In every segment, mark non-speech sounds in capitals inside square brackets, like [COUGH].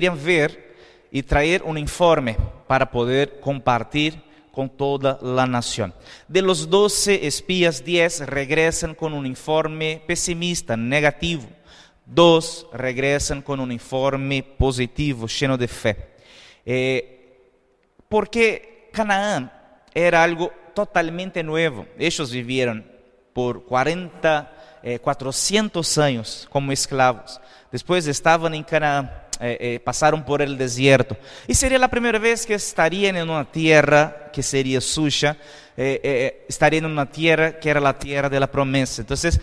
querían ver y traer un informe para poder compartir con toda la nación. De los 12 espías, 10 regresan con un informe pesimista, negativo. Dos regresan con un informe positivo, lleno de fe. Eh, porque Canaán era algo totalmente nuevo. Ellos vivieron por 40, eh, 400 años como esclavos. Después estaban en Canaán, eh, eh, pasaron por el desierto. Y sería la primera vez que estarían en una tierra que sería suya, eh, eh, estarían en una tierra que era la tierra de la promesa. Entonces,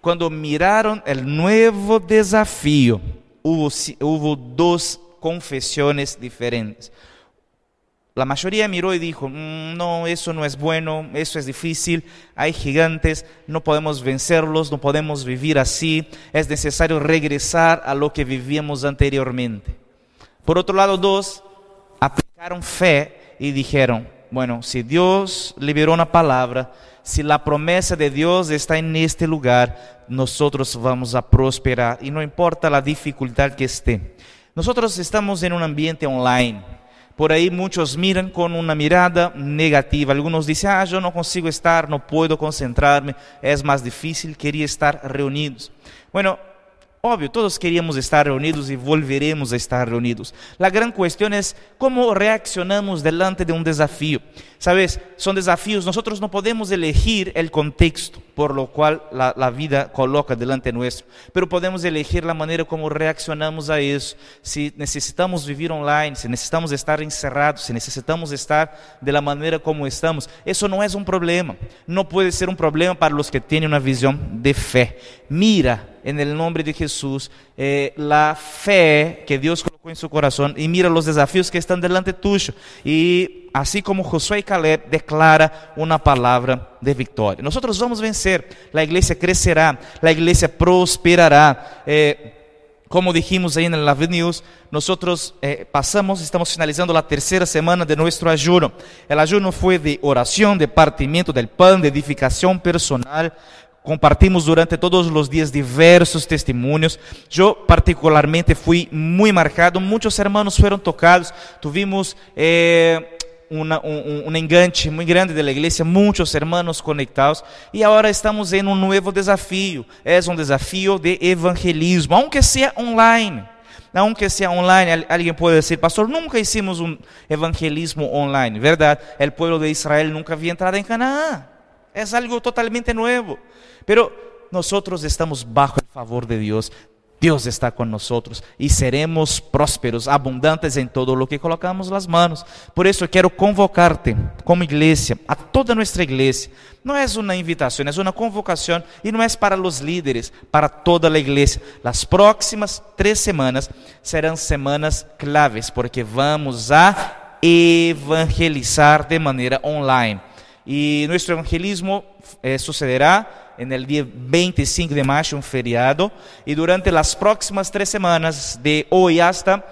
cuando miraron el nuevo desafío, hubo, si- hubo dos confesiones diferentes. La mayoría miró y dijo, "Mm, no, eso no es bueno, eso es difícil, hay gigantes, no podemos vencerlos, no podemos vivir así, es necesario regresar a lo que vivíamos anteriormente. Por otro lado, dos aplicaron fe y dijeron, bueno, si Dios liberó una palabra, si la promesa de Dios está en este lugar, nosotros vamos a prosperar y no importa la dificultad que esté. Nosotros estamos en un ambiente online. Por ahí muchos miran con una mirada negativa. Algunos dicen, ah, yo no consigo estar, no puedo concentrarme, es más difícil, quería estar reunidos. Bueno, Óbvio, todos queríamos estar reunidos e volveremos a estar reunidos. A grande questão é como reaccionamos delante de um desafio. Sabes, são desafios, nós não podemos elegir o contexto por lo qual a vida coloca delante nuestro, pero podemos elegir a maneira como reaccionamos a isso. Se necessitamos viver online, se necessitamos estar encerrados, se necessitamos estar de la maneira como estamos, isso não é um problema. Não pode ser um problema para os que têm uma visão de fé. Mira en el nombre de Jesús eh, la fe que Dios colocó en su corazón y mira los desafíos que están delante tuyo. Y así como Josué y Caleb declara una palabra de victoria. Nosotros vamos a vencer, la iglesia crecerá, la iglesia prosperará. Eh, como dijimos ahí en la News, nosotros eh, estamos finalizando la tercera semana de nuestro ayuno. El ayuno fue de oración, de partimiento del pan, de edificación personal. Compartimos durante todos os dias diversos testemunhos. Eu, particularmente, fui muito marcado. Muitos irmãos foram tocados. Tuvimos eh, uma, um, um engante muito grande da igreja, muitos irmãos conectados. E agora estamos em um novo desafio. É um desafio de evangelismo, aunque seja online. Aunque sea online, alguien puede decir, pastor, nunca hicimos un evangelismo online, ¿verdad? El pueblo de Israel nunca había entrado en Canaán. Es algo totalmente nuevo. Pero nosotros estamos bajo el favor de Dios. Dios está con nosotros y seremos prósperos, abundantes en todo lo que colocamos las manos. Por eso quiero convocarte como iglesia, a toda nuestra iglesia. No es una invitación, es una convocación y no es para los líderes, para toda la iglesia. Las próximas tres semanas serán semanas claves porque vamos a evangelizar de manera online. Y nuestro evangelismo eh, sucederá el día 25 de mayo, un feriado, y durante las próximas tres semanas, de hoy hasta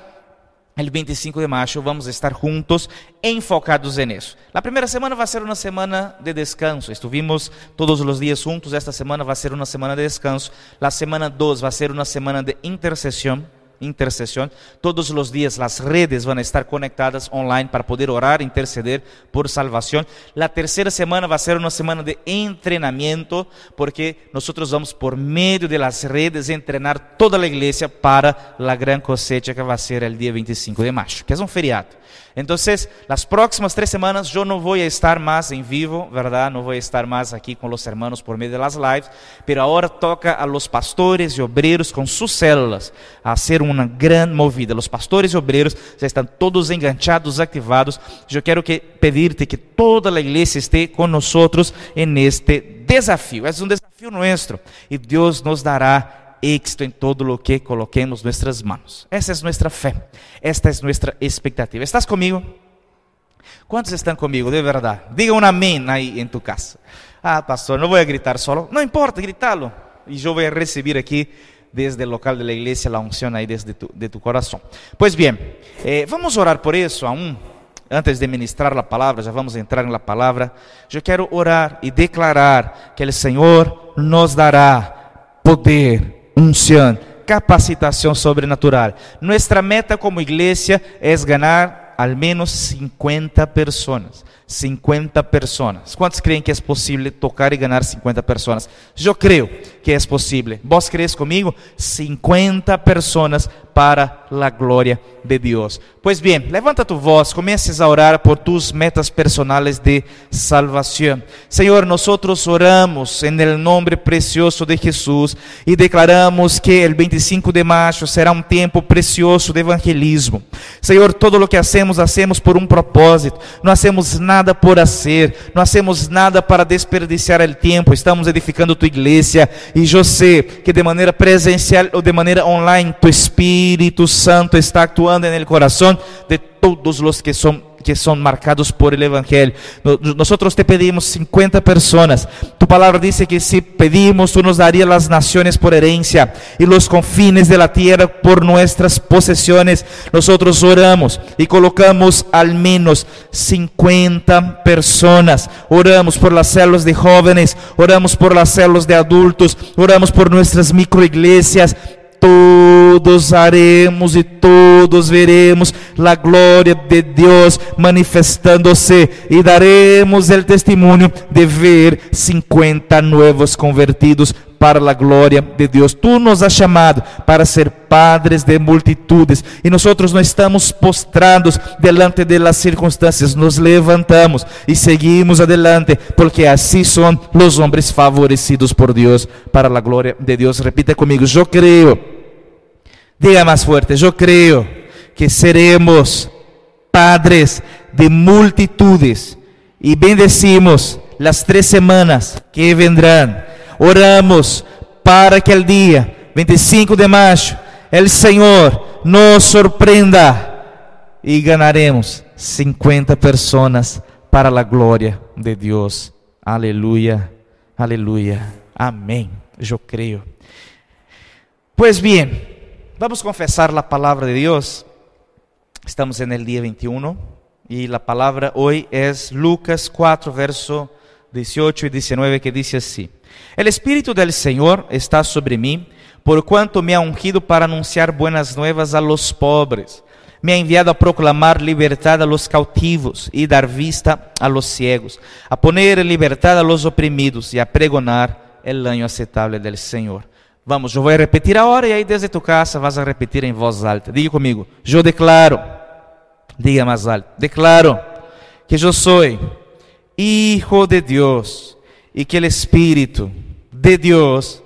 el 25 de mayo, vamos a estar juntos enfocados en eso. La primera semana va a ser una semana de descanso, estuvimos todos los días juntos, esta semana va a ser una semana de descanso, la semana 2 va a ser una semana de intercesión intercesión. Todos los días las redes van a estar conectadas online para poder orar, interceder por salvación. La tercera semana va a ser una semana de entrenamiento, porque nosotros vamos por medio de las redes entrenar toda la iglesia para la gran cosecha que va a ser el día 25 de mayo, que es un feriado. Entonces, las próximas tres semanas no voy a estar más en vivo, ¿verdad? No voy a estar más aquí con los hermanos por medio de las lives, pero ahora toca a los pastores y obreros con sus células a hacer uma grande movida. Os pastores e obreiros já estão todos enganchados, activados. Eu quero que pedir-te que toda a igreja esteja conosco neste desafio. É um desafio nosso e Deus nos dará éxito em todo o que coloquemos nossas mãos. Essa é nossa fé. Esta é nossa expectativa. ¿Estás comigo? Quantos estão comigo de verdade? Diga um amém aí em tu casa. Ah, pastor, não vou gritar solo. Não importa, gritá-lo. E eu vou receber aqui desde el local de la iglesia la unción ahí desde tu, de tu bien, eh, vamos a orar por eso aún. Antes de ministrar la palabra, ya vamos a entrar en la palabra. Yo quiero orar y declarar que el Señor nos dará poder, unción, capacitación sobrenatural. Nuestra meta como iglesia es ganar al menos 50 personas. 50 personas. ¿Cuántos creen que es posible tocar y ganar 50 personas? Yo creo que es posible. ¿Vos crees conmigo? 50 personas para la gloria de Dios. Pues bien, levanta tu voz, comiences a orar por tus metas personales de salvación. Señor, nosotros oramos en el nombre precioso de Jesús y declaramos que el 25 de mayo será un tiempo precioso de evangelismo. Señor, todo lo que hacemos, hacemos por un propósito. No hacemos nada por hacer, no hacemos nada para desperdiciar el tiempo. Estamos edificando tu iglesia y yo sé que de manera presencial o de manera online, tu Espíritu Santo está actuando el corazón de todos los que son que son marcados por el Evangelio. Nosotros te pedimos 50 personas. Tu palabra dice que si pedimos, tú nos darías las naciones por herencia y los confines de la tierra por nuestras posesiones. Nosotros oramos y colocamos al menos 50 personas. Oramos por las células de jóvenes, oramos por las células de adultos, oramos por nuestras microiglesias todos haremos e todos veremos a glória de Deus manifestando-se e daremos o testemunho de ver 50 novos convertidos para a glória de Deus. Tu nos has chamado para ser padres de multitudes e nós não estamos postrados delante de las circunstâncias, nos levantamos e seguimos adelante, porque assim são os homens favorecidos por Deus para a glória de Deus. Repita comigo: Eu creio Diga más fuerte, yo creo que seremos padres de multitudes y bendecimos las tres semanas que vendrán. Oramos para que el día 25 de mayo el Señor nos sorprenda y ganaremos 50 personas para la gloria de Dios. Aleluya, aleluya, amén. Yo creo. Pues bien. Vamos a confesar la palabra de Dios. Estamos en el día 21 y la palabra hoy es Lucas 4, verso 18 y 19 que dice así. El Espíritu del Señor está sobre mí, por cuanto me ha ungido para anunciar buenas nuevas a los pobres. Me ha enviado a proclamar libertad a los cautivos y dar vista a los ciegos, a poner en libertad a los oprimidos y a pregonar el año aceptable del Señor. Vamos, eu vou repetir a hora e aí desde tu casa vas a repetir em voz alta. Diga comigo, eu declaro, diga mais alto, declaro que eu sou hijo de Deus e que o Espírito de Deus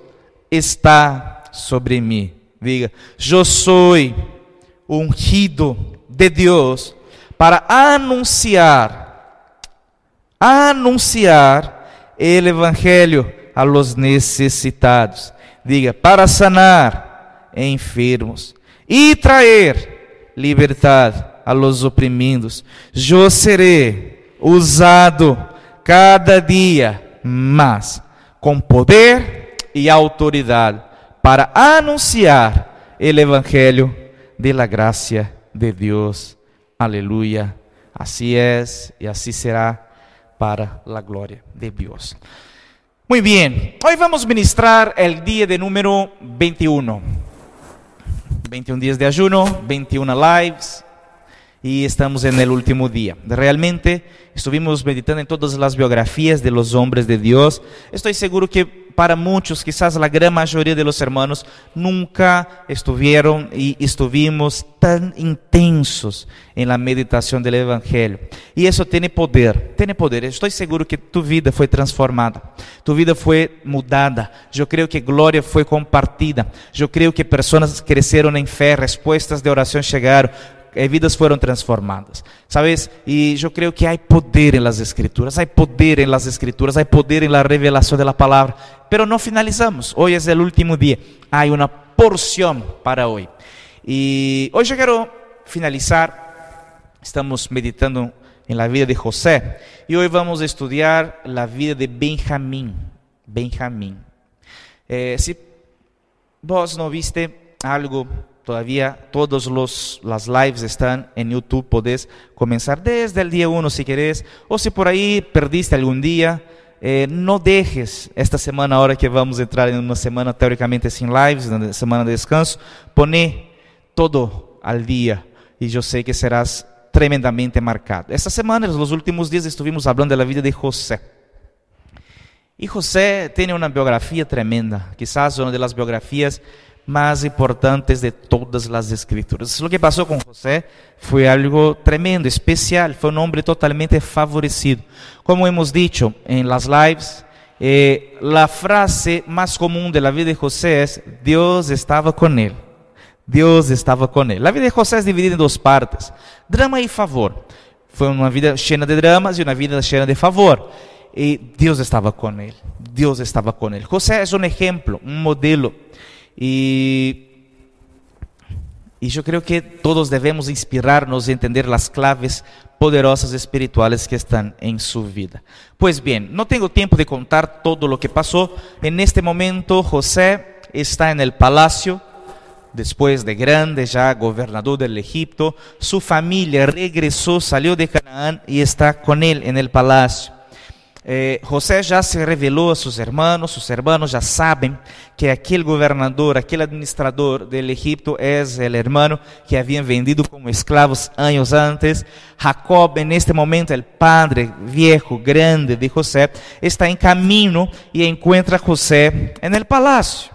está sobre mim. Diga, eu sou ungido de Deus para anunciar, anunciar o Evangelho a los necessitados diga, para sanar enfermos e trazer liberdade a los oprimidos. Eu serei usado cada dia mais com poder e autoridade para anunciar o evangelho de la gracia de Deus. Aleluia. Assim é e assim será para a glória de Deus. Muy bien, hoy vamos ministrar el día de número 21. 21 días de ayuno, 21 lives y estamos en el último día. Realmente estuvimos meditando en todas las biografías de los hombres de Dios. Estoy seguro que para muchos, quizás la gran mayoría de los hermanos, nunca estuvieron y estuvimos tan intensos en la meditación del Evangelio. Y eso tiene poder, tiene poder. Estoy seguro que tu vida fue transformada, tu vida fue mudada. Yo creo que gloria fue compartida. Yo creo que personas crecieron en fe, respuestas de oración llegaron eh, vidas foram transformadas, ¿sabes? E eu creio que há poder em las escrituras, há poder em las escrituras, há poder em la revelação de la palabra, pero não finalizamos, hoje é o último dia, há uma porção para hoje. E hoje eu quero finalizar, estamos meditando em la vida de José, e hoje vamos a vida de Benjamim, Benjamim. Eh, vos não viste algo Todavía todas las lives están en YouTube. Podés comenzar desde el día 1 si querés. O si por ahí perdiste algún día, eh, não dejes esta semana, agora que vamos entrar em uma semana teoricamente sem lives, na semana de descanso, pone todo al dia e eu sei que serás tremendamente marcado. Esta semana, nos últimos dias, estivemos falando da vida de José. E José tem uma biografia tremenda, quizás uma das biografias mais importantes de todas as escrituras. O que passou com José foi algo tremendo, especial, foi um homem totalmente favorecido. Como hemos dicho em las lives, eh, frase mais comum de la vida de José é: Deus estava com ele. Deus estava com ele. A vida de José é dividida em duas partes: drama e favor. Foi uma vida cheia de dramas e uma vida cheia de favor. E Deus estava com ele. Deus estava com ele. José é um exemplo, um modelo e eu creio que todos devemos inspirar-nos a entender as claves poderosas espirituais que estão em sua vida. Pois bem, não tenho tempo de contar todo o que passou. En este momento, José está en el palacio, después de grande, ya gobernador del Egipto. Su familia regresó, salió de Canaán y está con él en el palacio. Eh, José já se revelou a seus hermanos, seus hermanos já sabem que aquele governador, aquele administrador do Egipto é o hermano que haviam vendido como escravos anos antes. Jacob, neste momento, o padre viejo, grande de José, está em caminho e encontra José no palácio.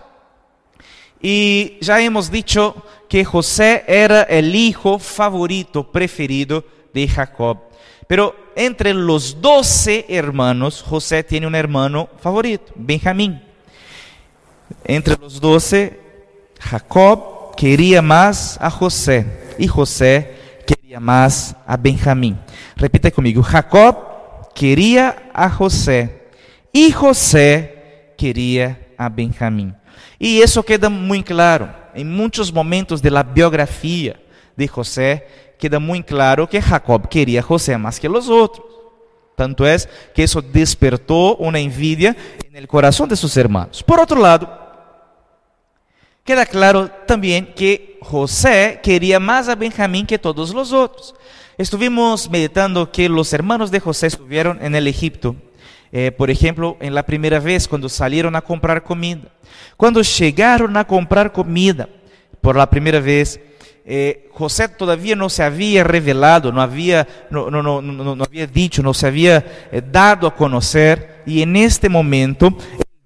E já hemos dicho que José era o hijo favorito, preferido de Jacob. Pero entre los doce hermanos, José tiene un hermano favorito, Benjamín. Entre los doce, Jacob quería más a José y José quería más a Benjamín. Repita conmigo, Jacob quería a José y José quería a Benjamín. Y eso queda muy claro en muchos momentos de la biografía de José queda muito claro que Jacob queria José mais que os outros. Tanto é que isso despertou uma envidia no coração de seus irmãos. Por outro lado, queda claro também que José queria mais a Benjamín que todos os outros. Estuvimos meditando que os hermanos de José estiveram en Egipto, eh, por exemplo, en la primeira vez quando saíram a comprar comida. Quando chegaram a comprar comida, por la primeira vez, eh, José todavía no se había revelado, no había, no, no, no, no había dicho, no se había eh, dado a conocer, y en este momento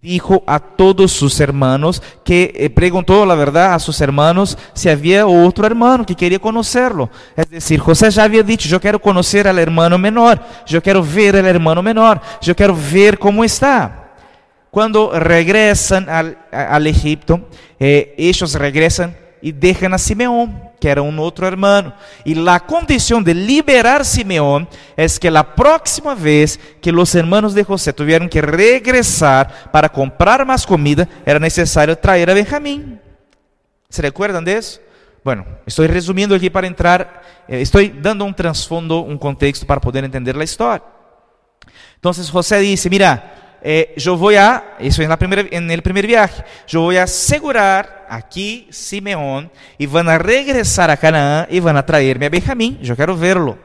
dijo a todos sus hermanos que eh, preguntó la verdad a sus hermanos si había otro hermano que quería conocerlo. Es decir, José ya había dicho, yo quiero conocer al hermano menor, yo quiero ver al hermano menor, yo quiero ver cómo está. Cuando regresan al, al Egipto, eh, ellos regresan y dejan a Simeón que era um outro hermano. E a condição de liberar Simeón é que a próxima vez que os hermanos de José tiveram que regressar para comprar mais comida, era necessário trazer a Benjamín. ¿Se recuerdan de isso? Bueno, resumindo aqui para entrar, eh, dando um trasfondo, um contexto para poder entender a história. Então, José disse: Mira, eh, voy a, eso en, la primera, en el primer viaje, yo voy a asegurar aquí Simeón y van a regresar a Canaán y van a traerme a Benjamín, yo quiero verlo.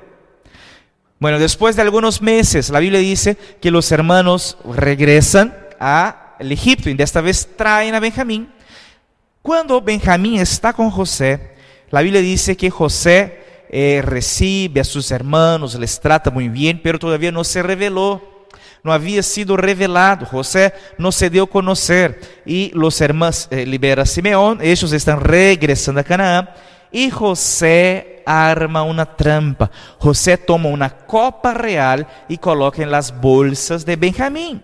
Bueno, después de algunos meses, la Biblia dice que los hermanos regresan al Egipto y de esta vez traen a Benjamín. Cuando Benjamín está con José, la Biblia dice que José eh, recibe a sus hermanos, les trata muy bien, pero todavía no se reveló não havia sido revelado, José não se deu a conhecer. E os irmãos eh, libera a Simeón, eles estão regressando a Canaã, e José arma uma trampa. José toma uma copa real e coloca em las bolsas de Benjamim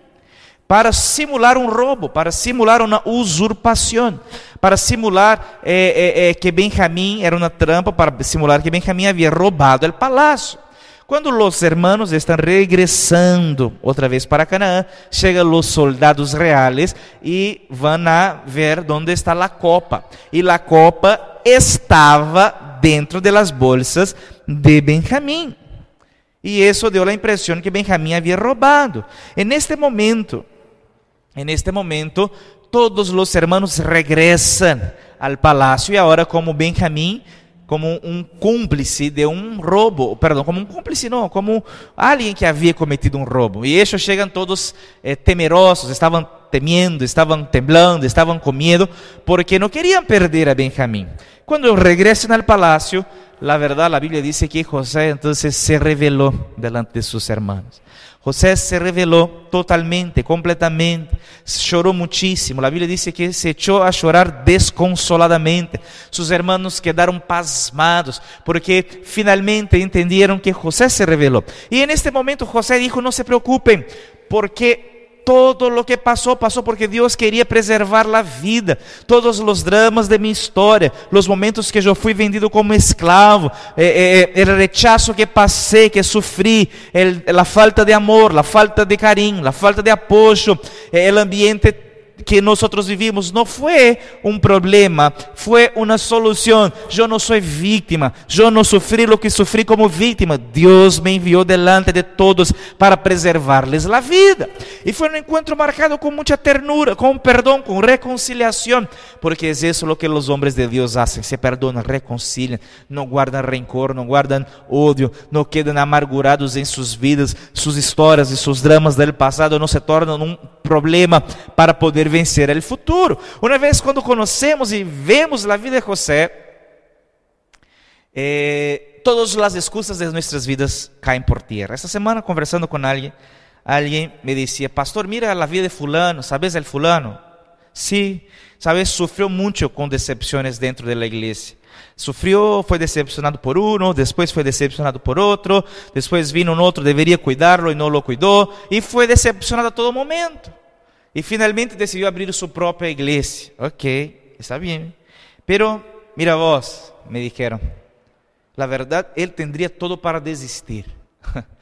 para simular um roubo, para simular uma usurpação, para simular eh, eh, eh, que Benjamim era uma trampa, para simular que Benjamim havia roubado o palácio. Quando os hermanos estão regressando outra vez para Canaã, chegam os soldados reais e vão ver onde está a copa. E a copa estava dentro de las bolsas de Benjamim. E isso deu a impressão que Benjamim havia roubado. En este momento, en este momento, todos os hermanos regressam al palácio e agora como Benjamim como um cúmplice de um roubo, perdão, como um cúmplice não, como alguém que havia cometido um roubo. E eles chegam todos eh, temerosos, estavam temendo, estavam temblando, estavam com medo, porque não queriam perder a Benjamim. Quando regressam ao palácio, la verdad, la Biblia dice que José entonces se reveló delante de sus hermanos. José se reveló totalmente, completamente, chorou muchísimo. La Biblia dice que se echó a chorar desconsoladamente. Sus hermanos quedaron pasmados porque finalmente entendieron que José se reveló. Y en este momento José dijo, no se preocupen, porque todo lo que passou, passou porque Deus queria preservar a vida. Todos os dramas de minha história, os momentos que eu fui vendido como escravo, eh, eh, o rechazo que passei, que sofri, a falta de amor, a falta de carinho, a falta de apoio, eh, o ambiente que nosotros vivimos no fue un problema, fue una solución. Yo no soy víctima, yo no sufrí lo que sufrí como víctima. Dios me envió delante de todos para preservarles la vida. Y fue un encuentro marcado con mucha ternura, con perdón, con reconciliación, porque es eso lo que los hombres de Dios hacen, se perdonan, reconcilian, no guardan rencor, no guardan odio, no quedan amargurados en sus vidas, sus historias y sus dramas del pasado no se tornan un problema para poder vencer o futuro. Uma vez quando conhecemos e vemos a vida de José, eh, todas as excusas de nossas vidas caem por terra. Esta semana conversando com alguém, alguém me dizia, pastor, mira a vida de fulano, sabes el fulano? Sí, sabes, sofreu muito com decepções dentro da igreja. Sofreu, foi decepcionado por um, depois foi decepcionado por outro, depois vino um outro, deveria cuidarlo e não lo cuidou, e foi decepcionado a todo momento. E finalmente decidiu abrir sua própria igreja. Ok, está bem. Pero, mira vos, me dijeron, la verdade, ele tendría todo para desistir. [LAUGHS]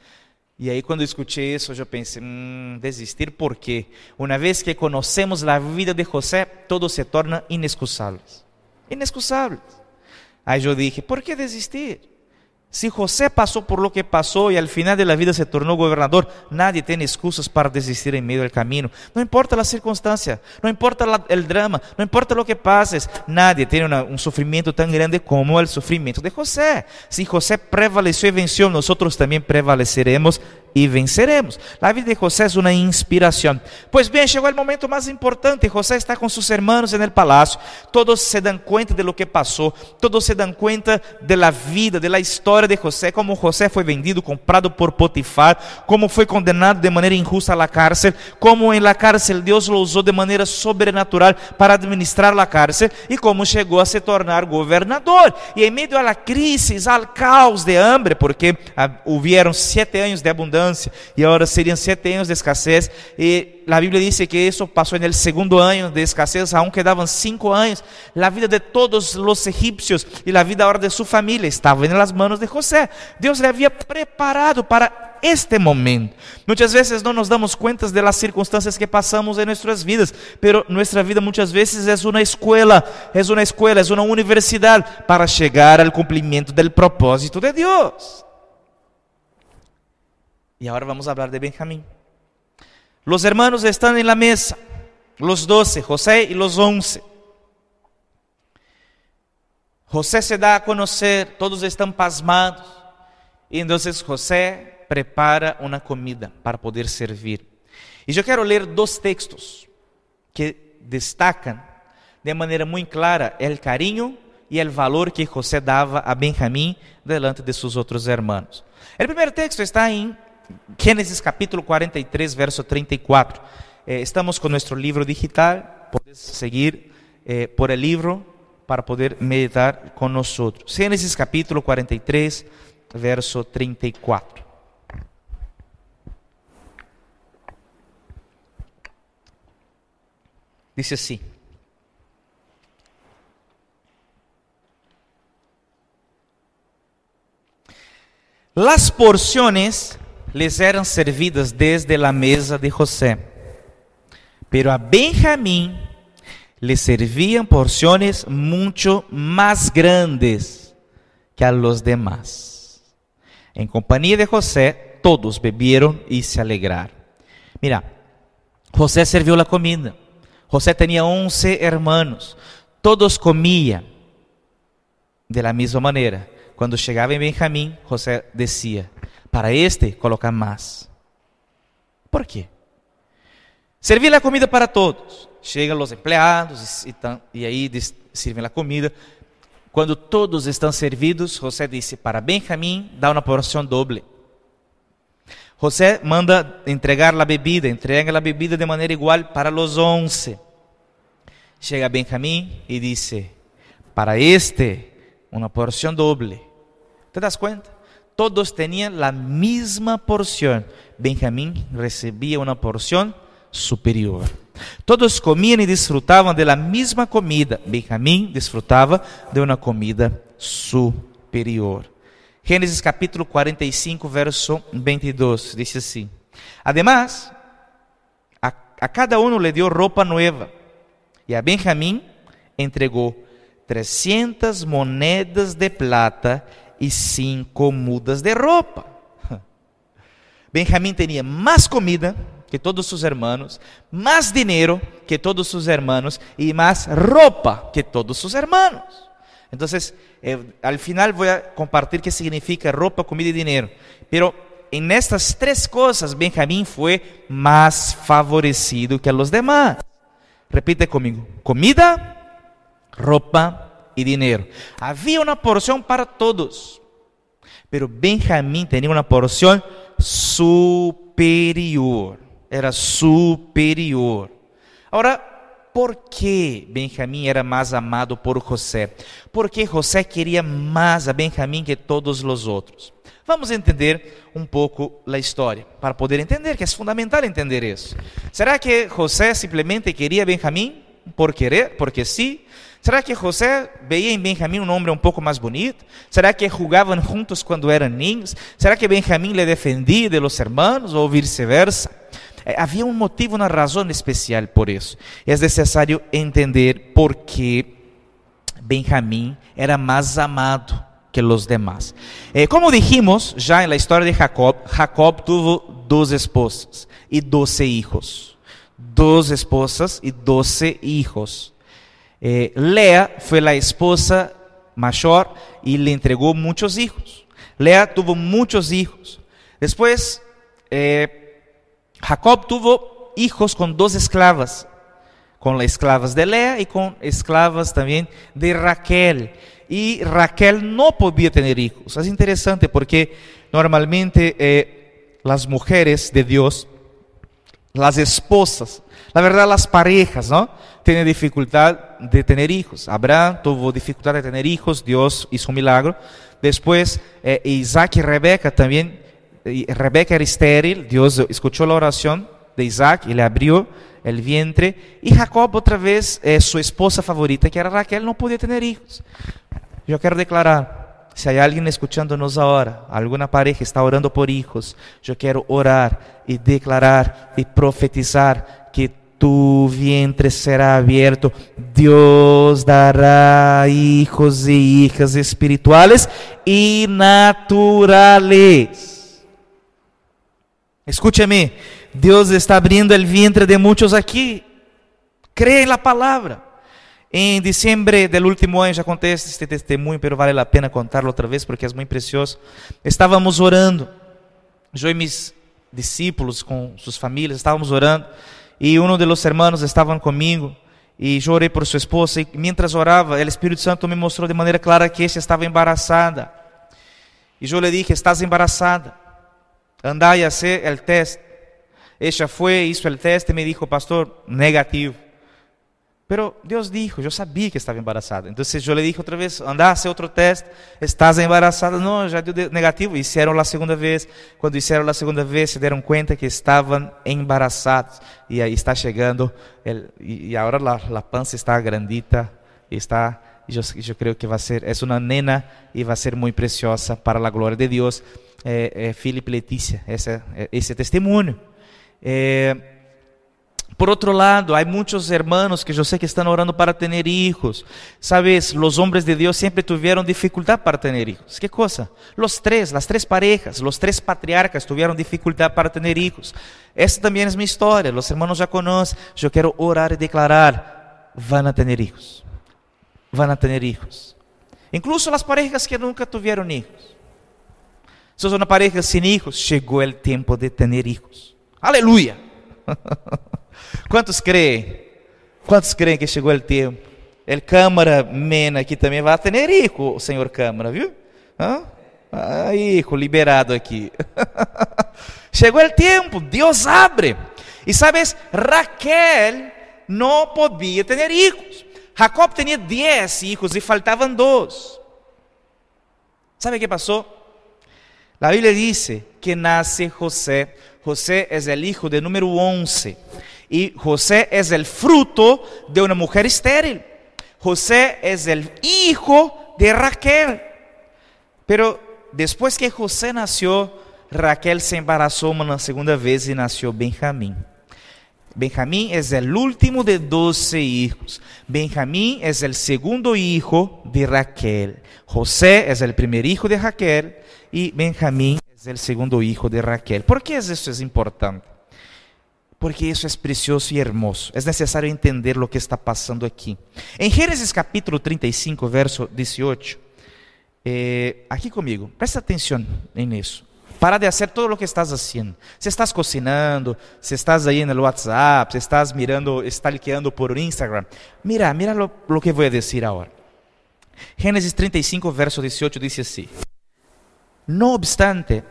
E aí, quando eu escutei isso, eu pensei, hum, desistir por quê? Uma vez que conhecemos a vida de José, todo se torna inexcusável. Inexcusável. Aí eu dije, por que desistir? Si José pasó por lo que pasó y al final de la vida se tornó gobernador, nadie tiene excusas para desistir en medio del camino. No importa la circunstancia, no importa el drama, no importa lo que pases, nadie tiene un sufrimiento tan grande como el sufrimiento de José. Si José prevaleció y venció, nosotros también prevaleceremos e venceremos. A vida de José é uma inspiração. Pois bem, chegou o momento mais importante. José está com seus irmãos no palácio. Todos se dão conta de lo que passou. Todos se dão conta de la vida, de la de José. Como José foi vendido, comprado por Potifar. Como foi condenado de maneira injusta à cárcel. Como em la cárcel Deus o usou de maneira sobrenatural para administrar a cárcel. E como chegou a se tornar governador. E em meio à crise, ao caos de hambre, porque houveram sete anos de y ahora serían siete años de escasez. Y la Biblia dice que eso pasó en segundo año de escasez, aún quedaban cinco años. La vida de todos los egipcios y la vida ahora de su familia estaba en las manos de José. Dios le había preparado para este momento. Muchas veces no nos damos cuenta de las que pasamos en nuestras vidas, pero nuestra vida muchas veces es una escuela, es una escuela, es una universidad para llegar al cumplimiento del propósito de Dios. Y ahora vamos a hablar de Benjamín. Los hermanos están en la mesa, los doce, José y los once. José se da a conocer, todos están pasmados. Y entonces José prepara una comida para poder servir. Y yo quiero leer dos textos que destacan de manera muy clara el cariño y el valor que José daba a Benjamín delante de sus otros hermanos. El primer texto está en Gênesis capítulo 43, verso 34. Eh, estamos com nosso livro digital, podes seguir eh, por el livro para poder meditar com nós. Gênesis capítulo 43, verso 34. Diz assim: Las porciones les eram servidas desde a mesa de José. Pero a Benjamín le servían porciones mucho más grandes que a los demás. En compañía de José, todos bebieron y se alegraron. Mira, José serviu la comida. José tenía once hermanos. Todos comían. De la misma manera, cuando llegaba en Benjamín, José decía, para este colocar más. ¿Por qué? Servir la comida para todos. Llegan los empleados y, y ahí sirven la comida. Cuando todos estão servidos, José disse: Para Benjamim, dá uma porção doble. José manda entregar a bebida, entrega a bebida de maneira igual para os onze. Chega Benjamim e disse: Para este, uma porção doble. ¿Te das conta? Todos tinham a mesma porção. Benjamim recebia uma porção superior. Todos comiam e desfrutavam da mesma comida. Benjamim desfrutava de uma comida superior. Gênesis capítulo 45, verso 22, diz assim: Además, a, a cada um lhe deu roupa nova, e a Benjamim entregou 300 moedas de plata e cinco mudas de roupa. [LAUGHS] Benjamim tinha mais comida que todos sus hermanos, más dinero que todos sus hermanos y más ropa que todos sus hermanos. Entonces, eh, al final voy a compartir qué significa ropa, comida y dinero. Pero en estas tres cosas, Benjamín fue más favorecido que los demás. Repite conmigo, comida, ropa y dinero. Había una porción para todos, pero Benjamín tenía una porción superior era superior. Agora, por que Benjamim era mais amado por José? Porque José queria mais a Benjamim que todos os outros. Vamos entender um pouco a história, para poder entender que é fundamental entender isso. Será que José simplesmente queria Benjamim por querer, porque sim? Será que José veía em Benjamim um homem um pouco mais bonito? Será que jogavam juntos quando eram ninhos? Será que Benjamim le defendia de los hermanos ou vice-versa? Eh, havia um motivo, uma razão especial por isso. É necessário entender por que Benjamim era mais amado que os demais. Eh, como dijimos já na história de Jacob, Jacob tuvo duas esposas e doze hijos. Duas esposas e doze hijos. Eh, Lea foi a esposa maior e lhe entregou muitos hijos. Lea tuvo muitos hijos. Depois, eh, Jacob tuvo hijos con dos esclavas, con las esclavas de Lea y con esclavas también de Raquel. Y Raquel no podía tener hijos. Es interesante porque normalmente eh, las mujeres de Dios, las esposas, la verdad las parejas, ¿no? Tienen dificultad de tener hijos. Abraham tuvo dificultad de tener hijos, Dios hizo un milagro. Después eh, Isaac y Rebeca también Rebeca era estéril, Dios escuchó la oración de Isaac y le abrió el vientre. Y Jacob, otra vez, eh, su esposa favorita, que era Raquel, no podía tener hijos. Yo quiero declarar, si hay alguien escuchándonos ahora, alguna pareja está orando por hijos, yo quiero orar y declarar y profetizar que tu vientre será abierto, Dios dará hijos y hijas espirituales y naturales. Escúcheme, Deus está abrindo o vientre de muitos aqui. Creia na palavra. Em dezembro do último ano, já contei este testemunho, mas vale a pena contarlo outra vez porque é muito precioso. Estávamos orando, eu e meus discípulos com suas famílias, estávamos orando, e um dos hermanos estavam comigo, e eu orei por sua esposa, e mientras orava, o Espírito Santo me mostrou de maneira clara que esta estava embaraçada. E eu lhe dije: Estás embaraçada. Andai a hacer el test. Ella fue, hizo el test y me dijo, pastor, negativo. Pero Dios dijo, yo sabía que estaba embarazada. Entonces yo le dije otra vez, anda a hacer otro test, estás embarazada. No, ya dio negativo. Hicieron la segunda vez. Cuando hicieron la segunda vez se dieron cuenta que estaban embarazados. Y ahí está llegando, el, y, ahora la, la panza está grandita está yo, creo que va a ser, es una nena y va a ser muy preciosa para la gloria de Dios. Eh, eh, Felipe Letícia, esse, esse testemunho. Eh, por outro lado, há muitos hermanos que eu sei que estão orando para ter hijos. Sabes, os homens de Deus sempre tiveram dificuldade para ter hijos. Que coisa? Os três, as três parejas, os três patriarcas tiveram dificuldade para ter hijos. Essa também é minha história. Os hermanos já conhecem. Eu quero orar e declarar: vão a ter hijos. Vão a ter hijos. Incluso as parejas que nunca tiveram hijos. Se uma pareja sem hijos, chegou o tempo de ter hijos. Aleluia! [LAUGHS] Quantos creem? Quantos creem que chegou o tempo? El Câmara Mena aqui também vai ter hijo, senhor Câmara, viu? Ah, hijo, liberado aqui. [LAUGHS] chegou o tempo, Deus abre. E sabes, Raquel não podia ter hijos. Jacob tinha dez hijos e faltavam dois. ¿Sabe o que passou? A Bíblia diz que nasce José. José é o hijo de número 11. E José é o fruto de uma mulher estéril. José é o hijo de Raquel. Pero depois que José nasceu, Raquel se embarazou uma segunda vez e nasceu Benjamim. Benjamín es el último de doce hijos. Benjamín es el segundo hijo de Raquel. José es el primer hijo de Raquel y Benjamín es el segundo hijo de Raquel. ¿Por qué eso es importante? Porque isso é precioso e hermoso. É necessário entender o que está passando aqui. Em Gênesis capítulo 35, verso 18, eh, aqui comigo, presta atenção nisso. Para de hacer todo lo que estás haciendo. Si estás cocinando, si estás en el WhatsApp, si estás mirando, stalkeando por Instagram. Mira, mira lo que voy a decir ahora. Gênesis 35, verso 18 dice así. No obstante,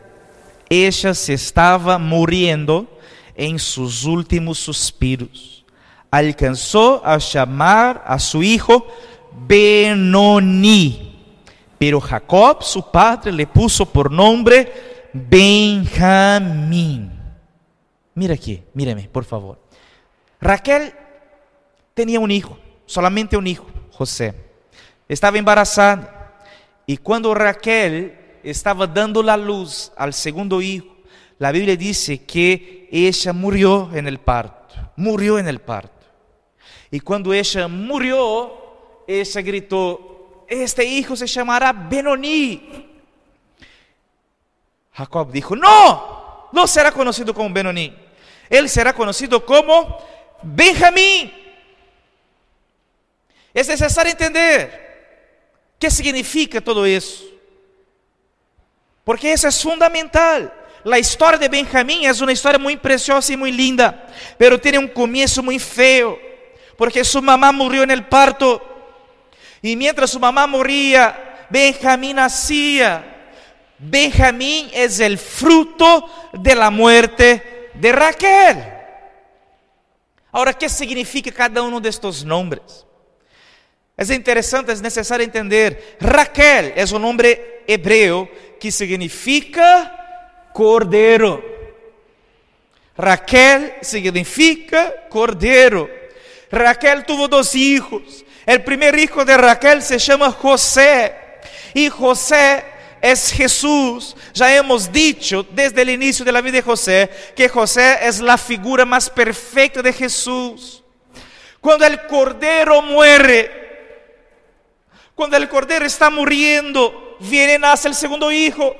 ella se estaba muriendo en sus últimos suspiros. Alcanzó a llamar a su hijo Benoni. Pero Jacob, su padre, le puso por nombre Benjamín. Mira aqui, mírame, por favor. Raquel tinha um hijo, solamente um hijo, José. Estava embarazada. E quando Raquel estava dando a luz ao segundo hijo, a Bíblia diz que ella murió en el parto. Murió en el parto. E quando ella murió, ella gritou: Este hijo se chamará Benoni. Jacob dijo, no, no será conocido como Benoni, él será conocido como Benjamín. Es necesario entender qué significa todo eso, porque eso es fundamental. La historia de Benjamín es una historia muy preciosa y muy linda, pero tiene un comienzo muy feo, porque su mamá murió en el parto, y mientras su mamá moría, Benjamín nacía. Benjamín es el fruto de la muerte de Raquel. Ahora, ¿qué significa cada uno de estos nombres? Es interesante, es necesario entender. Raquel es un nombre hebreo que significa cordero. Raquel significa cordero. Raquel tuvo dos hijos. El primer hijo de Raquel se llama José. Y José es Jesús. Ya hemos dicho desde el inicio de la vida de José que José es la figura más perfecta de Jesús. Cuando el cordero muere, cuando el cordero está muriendo, viene nace el segundo hijo.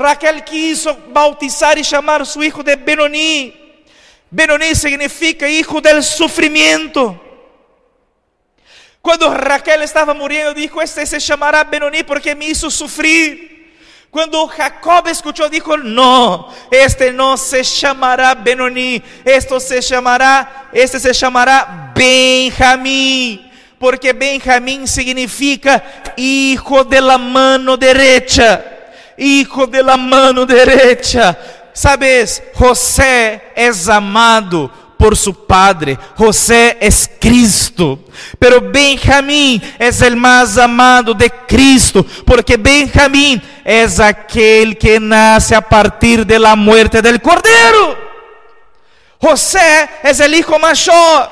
Raquel quiso bautizar llamar a su hijo de Benoní. Benoní significa hijo del sufrimiento. Quando Raquel estava morrendo, dijo: Este se chamará Benoní porque me hizo sufrir. Quando Jacob escuchou, dijo: No, este não se chamará Benoní, esto se chamará, este se chamará Benjamín, porque Benjamín significa hijo de la mano derecha, hijo de la mano derecha. Sabes, José é amado por su padre. José es Cristo. Pero Benjamín es el más amado de Cristo, porque Benjamín es aquel que nace a partir de la muerte del Cordero. José es el hijo mayor.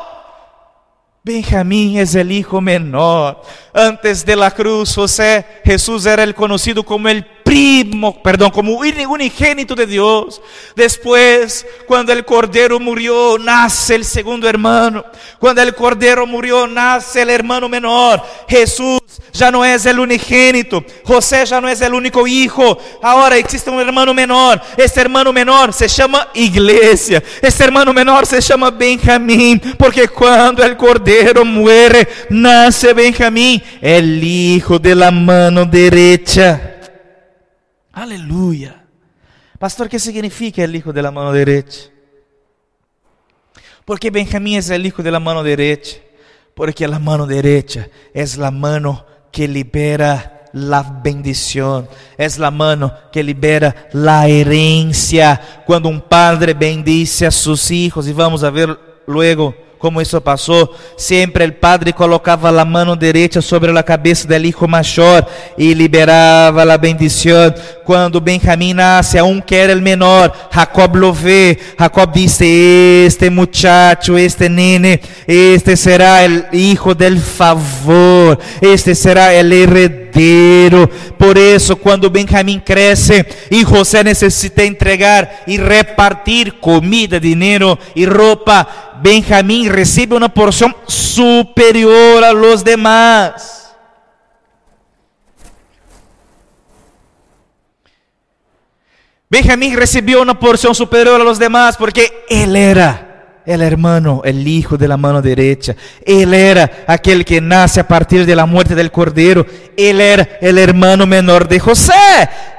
Benjamín es el hijo menor. Antes de la cruz, José, Jesús era el conocido como el primo, perdón, como unigénito de Dios. Después, cuando el cordero murió, nace el segundo hermano. Cuando el cordero murió, nace el hermano menor. Jesús ya no es el unigénito. José ya no es el único hijo. Ahora existe un hermano menor. Este hermano menor se llama iglesia. Este hermano menor se llama Benjamín. Porque cuando el cordero muere, nace Benjamín, el hijo de la mano derecha. Aleluya. Pastor, ¿qué significa el hijo de la mano derecha? Porque Benjamín es el hijo de la mano derecha. Porque la mano derecha es la mano que libera la bendición, es la mano que libera la herencia. Cuando un padre bendice a sus hijos, y vamos a ver luego como isso passou, sempre o padre colocava a mão direita sobre a cabeça do hijo maior e liberava a bendição. Quando Benjamim nasce, a que era o menor, Jacob lo vê. Jacob disse: Este muchacho, este nene, este será o hijo del favor, este será o heredero. Por isso, quando Benjamim cresce e José necessita entregar e repartir comida, dinheiro e roupa, Benjamín recibe una porción superior a los demás. Benjamín recibió una porción superior a los demás porque él era el hermano, el hijo de la mano derecha. Él era aquel que nace a partir de la muerte del Cordero. Él era el hermano menor de José.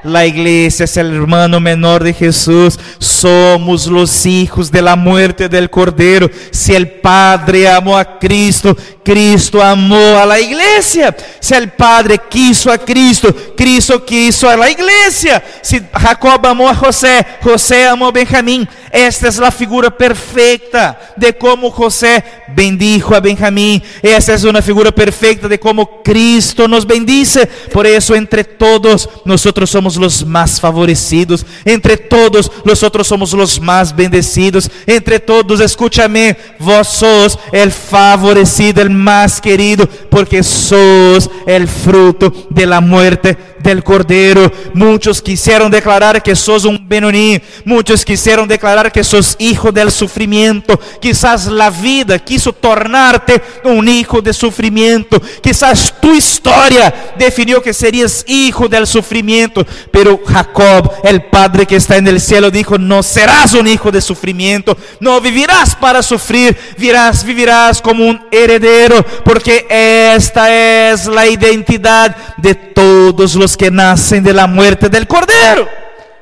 La iglesia es el hermano menor de Jesús. Somos los hijos de la muerte del Cordero. Si el Padre amó a Cristo, Cristo amó a la iglesia. Si el Padre quiso a Cristo, Cristo quiso a la iglesia. Si Jacob amó a José, José amó a Benjamín. Esta es la figura perfecta de cómo José bendijo a Benjamín. Esta es una figura perfecta de cómo Cristo nos bendice. Por eso entre todos nosotros somos los más favorecidos. Entre todos nosotros somos los más bendecidos. Entre todos, escúchame, vos sos el favorecido, el más querido, porque sos el fruto de la muerte del Cordero. Muchos quisieron declarar que sos un Benoní. Muchos quisieron declarar que sos hijo del sufrimiento. Quizás la vida quiso tornarte un hijo de sufrimiento. Quizás tu historia definió que serías hijo del sufrimiento. Pero Jacob, el Padre que está en el cielo, dijo, no serás un hijo de sufrimiento. No vivirás para sufrir. Vivirás, vivirás como un heredero. Porque esta es la identidad de todos los que nacen de la muerte del Cordero.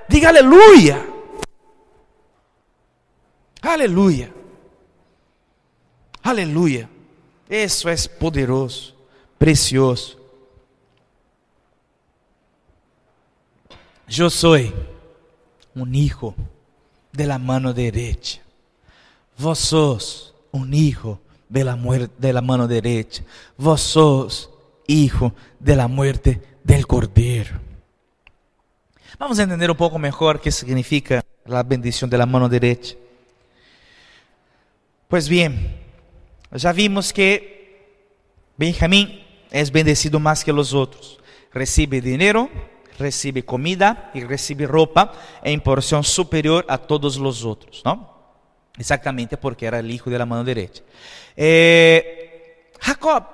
Diga aleluya. Aleluya. Aleluya. Eso es poderoso, precioso. Yo soy un hijo de la mano derecha. Vos sos un hijo de la, de la mano derecha. Vos sos hijo de la muerte del Cordero. Vamos a entender un poco mejor qué significa la bendición de la mano derecha. Pues bien, ya vimos que Benjamín es bendecido más que los otros. Recibe dinero, recibe comida y recibe ropa en porción superior a todos los otros, ¿no? Exactamente porque era el hijo de la mano derecha. Eh, Jacob,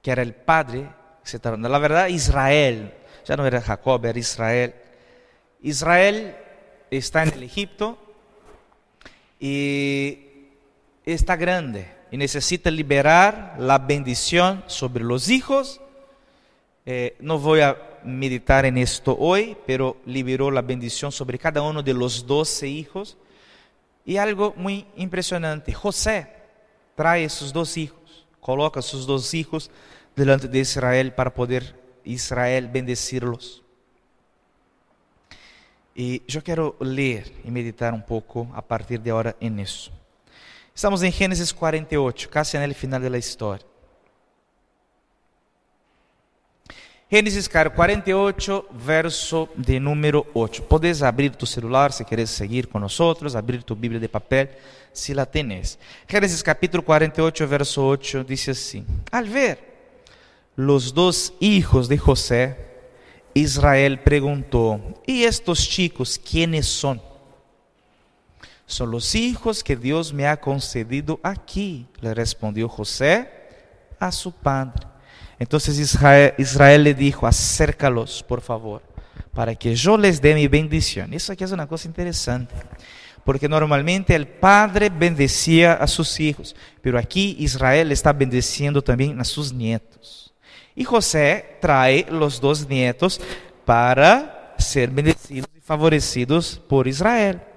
que era el padre, la verdad Israel, ya no era Jacob, era Israel. Israel está en el Egipto y está grande y necesita liberar la bendición sobre los hijos. Eh, no voy a meditar en esto hoy, pero liberó la bendición sobre cada uno de los doce hijos. Y algo muy impresionante, José trae sus dos hijos, coloca sus dos hijos delante de Israel para poder Israel bendecirlos. Y yo quiero leer y meditar un poco a partir de ahora en eso. Estamos em Gênesis 48, casi no final da história. Gênesis 48, verso de número 8. Podes abrir tu celular se queres seguir com nós, abrir tu Bíblia de papel, se la tienes. Gênesis capítulo 48, verso 8 diz assim: Al ver los dos hijos de José, Israel preguntou, ¿y estos chicos quiénes son? Son los hijos que Dios me ha concedido aquí, le respondió José a su padre. Entonces Israel, Israel le dijo, acércalos, por favor, para que yo les dé mi bendición. Eso aquí es una cosa interesante, porque normalmente el padre bendecía a sus hijos, pero aquí Israel está bendeciendo también a sus nietos. Y José trae los dos nietos para ser bendecidos y favorecidos por Israel.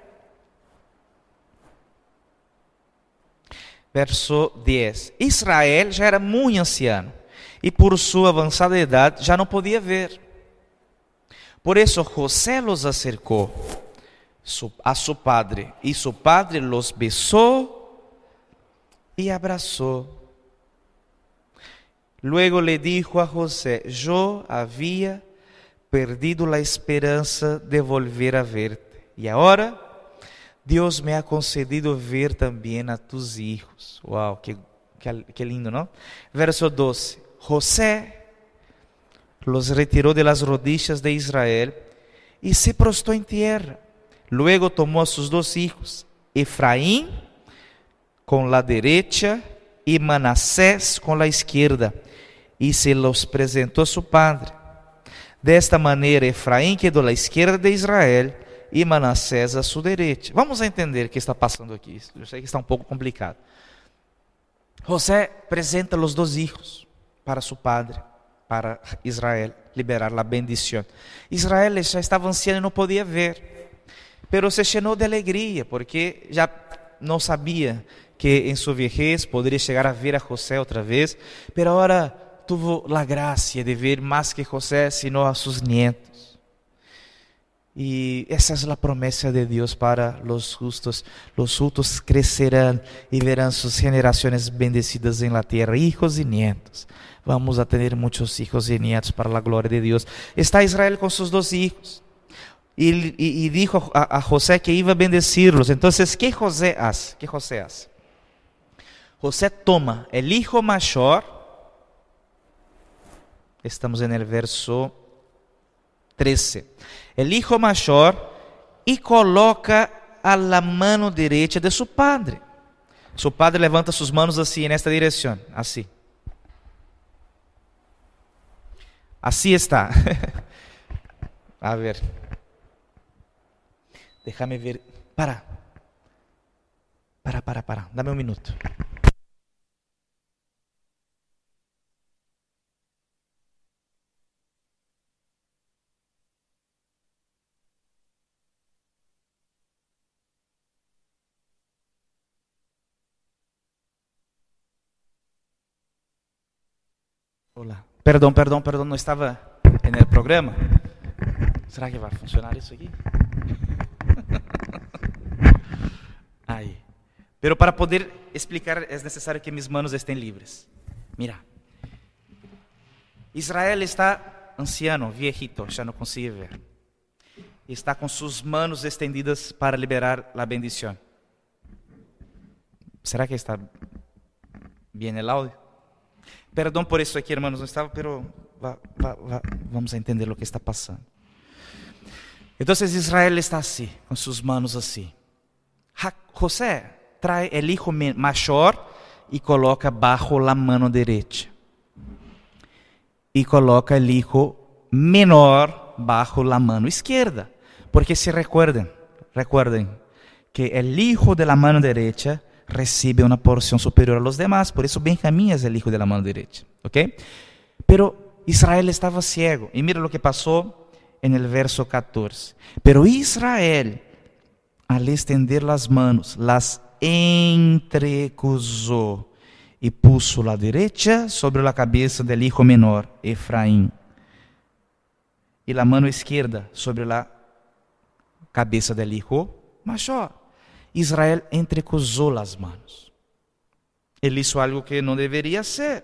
Verso 10. Israel já era muito anciano e por sua avançada idade já não podia ver. Por isso José los acercou a seu padre e seu padre los besou e abraçou. Luego le dijo a José: Eu havia perdido a esperança de volver a verte, e agora Deus me ha concedido ver também a tus hijos. Uau, que, que, que lindo, não? Verso 12: José los retiró de las rodillas de Israel y se prostró en tierra. Luego tomó a sus dos hijos, Efraín con la derecha y Manasés con la izquierda, y se los presentó a su padre. De esta manera, Efraín quedó a la izquierda de Israel e Manassés a sua direita. Vamos entender o que está passando aqui. Eu sei que está um pouco complicado. José apresenta os dois filhos para seu padre, para Israel, liberar a bendição. Israel já estava anciano e não podia ver, pero se llenou de alegria, porque já não sabia que em sua vejez poderia chegar a ver a José outra vez, pero agora tuvo a graça de ver mais que José, sino a seus nietos. E essa é a promessa de Deus para os justos. Os justos crescerão e verão suas gerações bendecidas em la terra, hijos e nietos vamos a tener muchos hijos y nietos para la gloria de Dios. Está Israel con sus dos hijos. Y, y, y dijo a, a, José que iba a bendecirlos. Entonces, ¿qué José hace? ¿Qué José hace? José toma el hijo mayor. Estamos en el verso 13. El hijo mayor y coloca a la mano derecha de su padre. Su padre levanta sus manos así en esta dirección, así. Así está. [LAUGHS] A ver. Déjame ver. Para. Para, para, para. Dame un minuto. Hola. Perdão, perdão, perdão, não estava no programa. Será que vai funcionar isso aqui? [LAUGHS] Aí. Pero para poder explicar é necessário que mis manos estén livres. Mira. Israel está anciano, viejito, já não consigo ver. Está com suas manos estendidas para liberar a bendição. Será que está bem o áudio? Perdão por isso aqui, hermanos, não estava, pero va, va, va, vamos a entender o que está passando. Então, Israel está assim, com suas mãos assim. José traz o hijo maior e coloca bajo la mano derecha. E coloca o hijo menor bajo la mano izquierda. Porque se recuerden, recuerden que el hijo de la mano derecha recibe una porción superior a los demás. Por eso Benjamín es el hijo de la mano derecha. ¿Ok? Pero Israel estaba ciego. Y mira lo que pasó en el verso 14. Pero Israel, al extender las manos, las entrecruzó y puso la derecha sobre la cabeza del hijo menor, Efraín, y la mano izquierda sobre la cabeza del hijo mayor. Israel entrecruzou as mãos. Ele hizo algo que não deveria ser.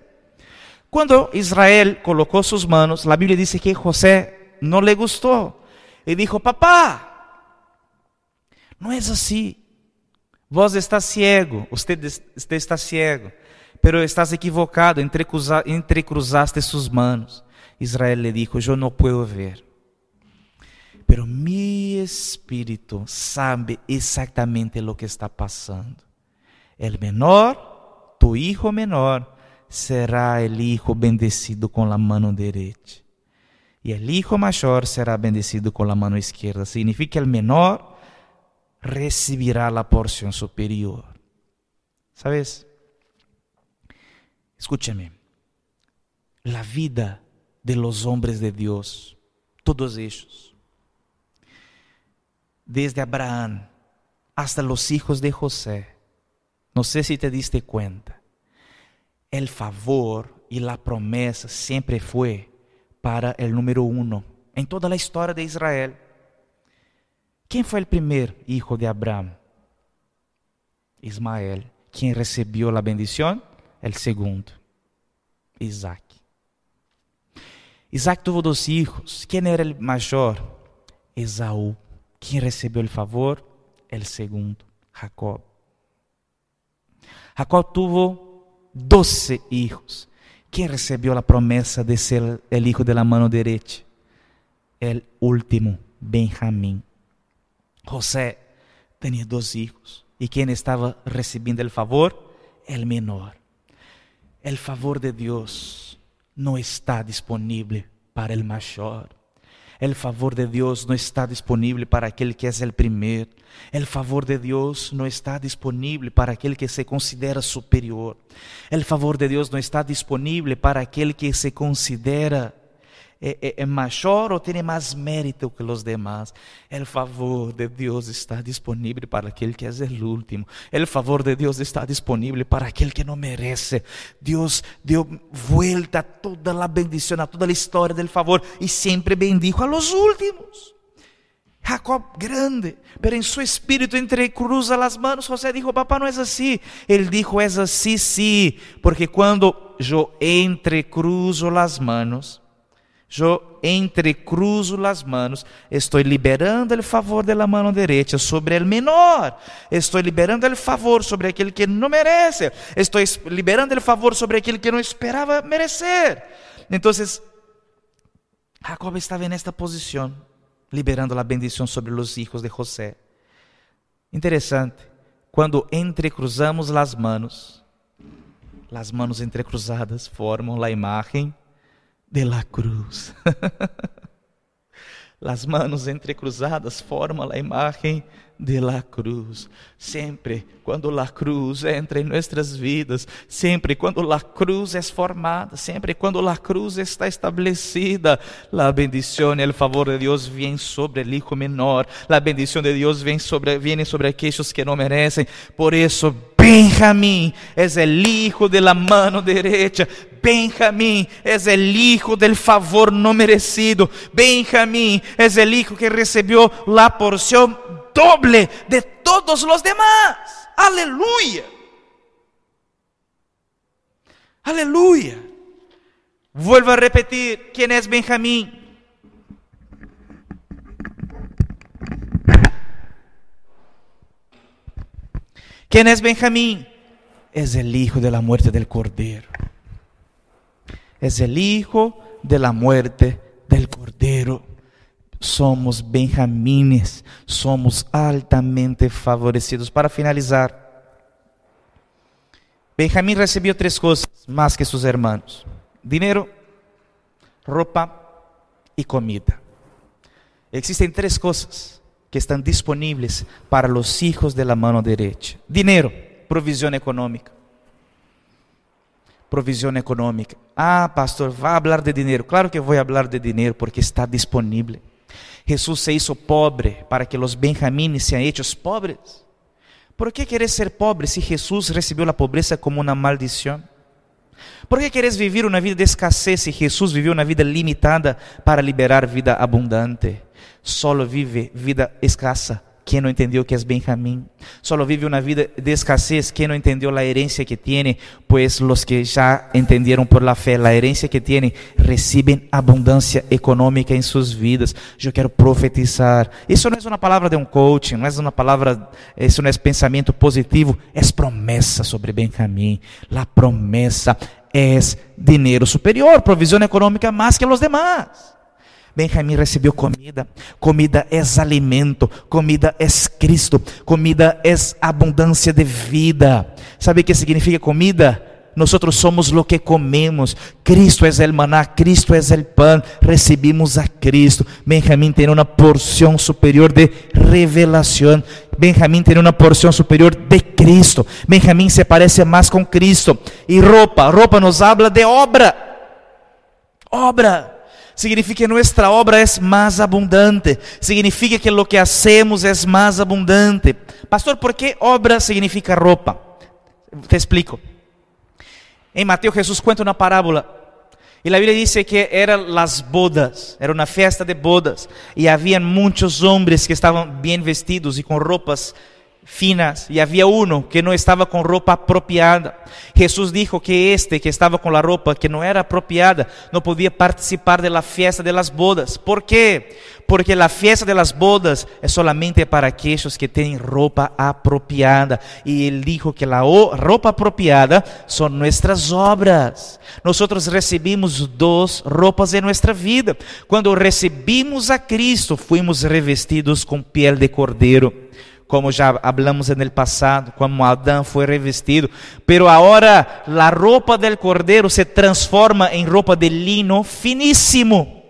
Quando Israel colocou suas mãos, a Bíblia diz que José não le gostou. E disse: Papá, não é assim. Vos está ciego, você está ciego, pero estás equivocado, entrecruzaste suas mãos. Israel le dijo, yo no puedo ver, pero mi espíritu sabe exactamente lo que está pasando. El menor, tu hijo menor, será el hijo bendecido con la mano derecha. Y el hijo mayor será bendecido con la mano izquierda. Significa que el menor recibirá la porción superior. ¿Sabes? Escúchame. La vida de los hombres de Dios, todos ellos, desde Abraham hasta los hijos de José, no sé si te diste cuenta, el favor y la promesa siempre fue para el número uno en toda la historia de Israel. ¿Quién fue el primer hijo de Abraham? Ismael. ¿Quién recibió la bendición? El segundo, Isaac. Isaac tuvo dos hijos. ¿Quién era el mayor? Esaú. ¿Quién recibió el favor? El segundo, Jacob. Jacob tuvo doce hijos. ¿Quién recibió la promesa de ser el hijo de la mano derecha? El último, Benjamín. José tenía dos hijos. ¿Y quién estaba recibiendo el favor? El menor. El favor de Dios no está disponible para el mayor. El favor de Dios no está disponible para aquel que es el primer. El favor de Dios no está disponible para aquel que se considera superior. El favor de Dios no está disponible para aquel que se considera é, é, é maior ou tem mais mérito que os demais. O favor de Deus está disponível para aquele que é o último. O favor de Deus está disponível para aquele que não merece. Deus deu volta a toda a bendição, a toda a história do favor e sempre bendijo a los últimos. Jacob grande, pero em seu espírito entrecruza as mãos. José dijo: Papá, não é assim. Ele dijo: É assim, sim, porque quando eu entrecruzo as mãos, eu entrecruzo las manos, estou liberando o favor da mão direita sobre o menor, estou liberando o favor sobre aquele que não merece, estou liberando o favor sobre aquele que não esperava merecer. Então, Jacob estava nesta posição, liberando a bendição sobre os filhos de José. Interessante, quando entrecruzamos as manos, as manos entrecruzadas formam a imagem de la cruz. [LAUGHS] Las manos entrecruzadas forman la imagen de la cruz. Sempre quando la cruz entra em nossas vidas, sempre quando la cruz é formada, sempre quando la cruz está estabelecida, la bendição e o favor de Deus vem sobre o hijo menor, la bendição de Deus vem sobre, viene sobre aqueles que não merecem. Por isso, Benjamín es el hijo de la mano derecha. Benjamín es el hijo del favor no merecido. Benjamín es el hijo que recibió la porción doble de todos los demás. Aleluya. Aleluya. Vuelvo a repetir, ¿quién es Benjamín? ¿Quién es Benjamín? Es el hijo de la muerte del Cordero. Es el hijo de la muerte del Cordero. Somos benjamines, somos altamente favorecidos. Para finalizar, Benjamín recibió tres cosas más que sus hermanos: dinero, ropa y comida. Existen tres cosas que estão disponíveis para os hijos de la mano derecha. Provisão econômica. Provisão econômica. Ah, pastor, vai falar de dinheiro. Claro que vou falar de dinheiro porque está disponível. Jesus se hizo pobre para que os benjamines sejam hechos pobres. ¿Por que querer ser pobre se Jesus recebeu a pobreza como uma maldição? Por que queres viver uma vida de escassez se Jesus viveu uma vida limitada para liberar vida abundante? Solo vive vida escassa quem não entendeu que é Benjamim. Solo vive uma vida de escassez quem não entendeu a herência que tem, pois os que já entenderam por la fé a herência que tem, recebem abundância econômica em suas vidas. Eu quero profetizar. Isso não é uma palavra de um coaching, não é uma palavra, isso não é pensamento positivo, é promessa sobre Benjamim. La promessa es dinero superior, provisión económica más que los demás. Benjamín recibió comida. Comida es alimento, comida es Cristo, comida es abundancia de vida. ¿Sabe qué significa comida? Nosotros somos lo que comemos. Cristo es el maná, Cristo es el pan. Recibimos a Cristo. Benjamín tiene una porción superior de revelación. Benjamín tiene una porción superior de Cristo. Benjamín se parece más con Cristo. Y ropa, ropa nos habla de obra. Obra. Significa que nuestra obra es más abundante. Significa que lo que hacemos es más abundante. Pastor, ¿por qué obra significa ropa? Te explico. En Mateo Jesús cuenta una parábola. Y la Biblia dice que eran las bodas, era una fiesta de bodas. Y habían muchos hombres que estaban bien vestidos y con ropas finas y había uno que no estaba con ropa apropiada. Jesús dijo que este que estaba con la ropa que no era apropiada no podía participar de la fiesta de las bodas. ¿Por qué? Porque la fiesta de las bodas es solamente para aquellos que tienen ropa apropiada. Y él dijo que la ropa apropiada son nuestras obras. Nosotros recibimos dos ropas en nuestra vida. Cuando recibimos a Cristo, fuimos revestidos con piel de cordero como já hablamos no passado, como Adão foi revestido. Pero agora a roupa del cordeiro se transforma em roupa de lino finíssimo.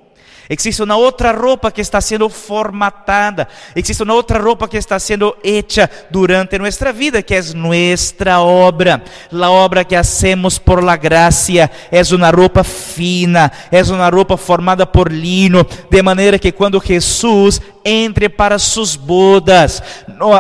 Existe uma outra roupa que está sendo formatada. Existe uma outra roupa que está sendo hecha durante nossa vida, que é nossa obra. A obra que hacemos por la gracia é uma roupa fina, é uma roupa formada por lino, de maneira que quando Jesus entre para suas bodas,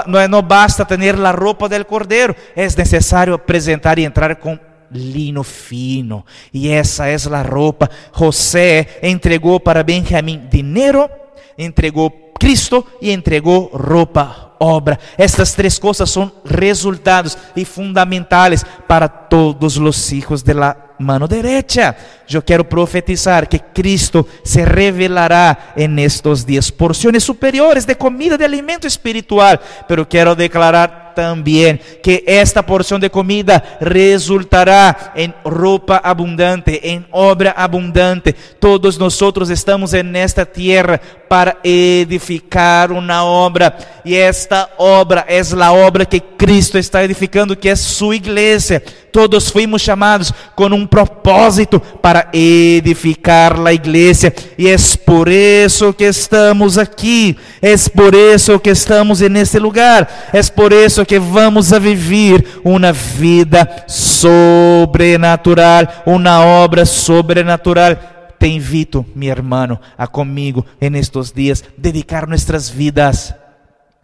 não, não, basta ter a roupa del cordeiro, é necessário apresentar e entrar com lino fino. E essa é a roupa. José entregou para Benjamim dinheiro, entregou Cristo e entregou roupa, obra. Estas três coisas são resultados e fundamentais para todos os filhos de la mano derecha. Eu quero profetizar que Cristo se revelará en estos dias porções superiores de comida, de alimento espiritual. Pero quero declarar también que esta porción de comida resultará en ropa abundante, en obra abundante. Todos nosotros estamos en esta tierra para edificar una obra y esta obra es la obra que Cristo está edificando, que es su iglesia. Todos fuimos chamados com um propósito para edificar a igreja, e é por isso que estamos aqui, é por isso que estamos nesse lugar, é por isso que vamos a viver uma vida sobrenatural, uma obra sobrenatural. Te invito, mi hermano, a comigo en días dedicar nuestras vidas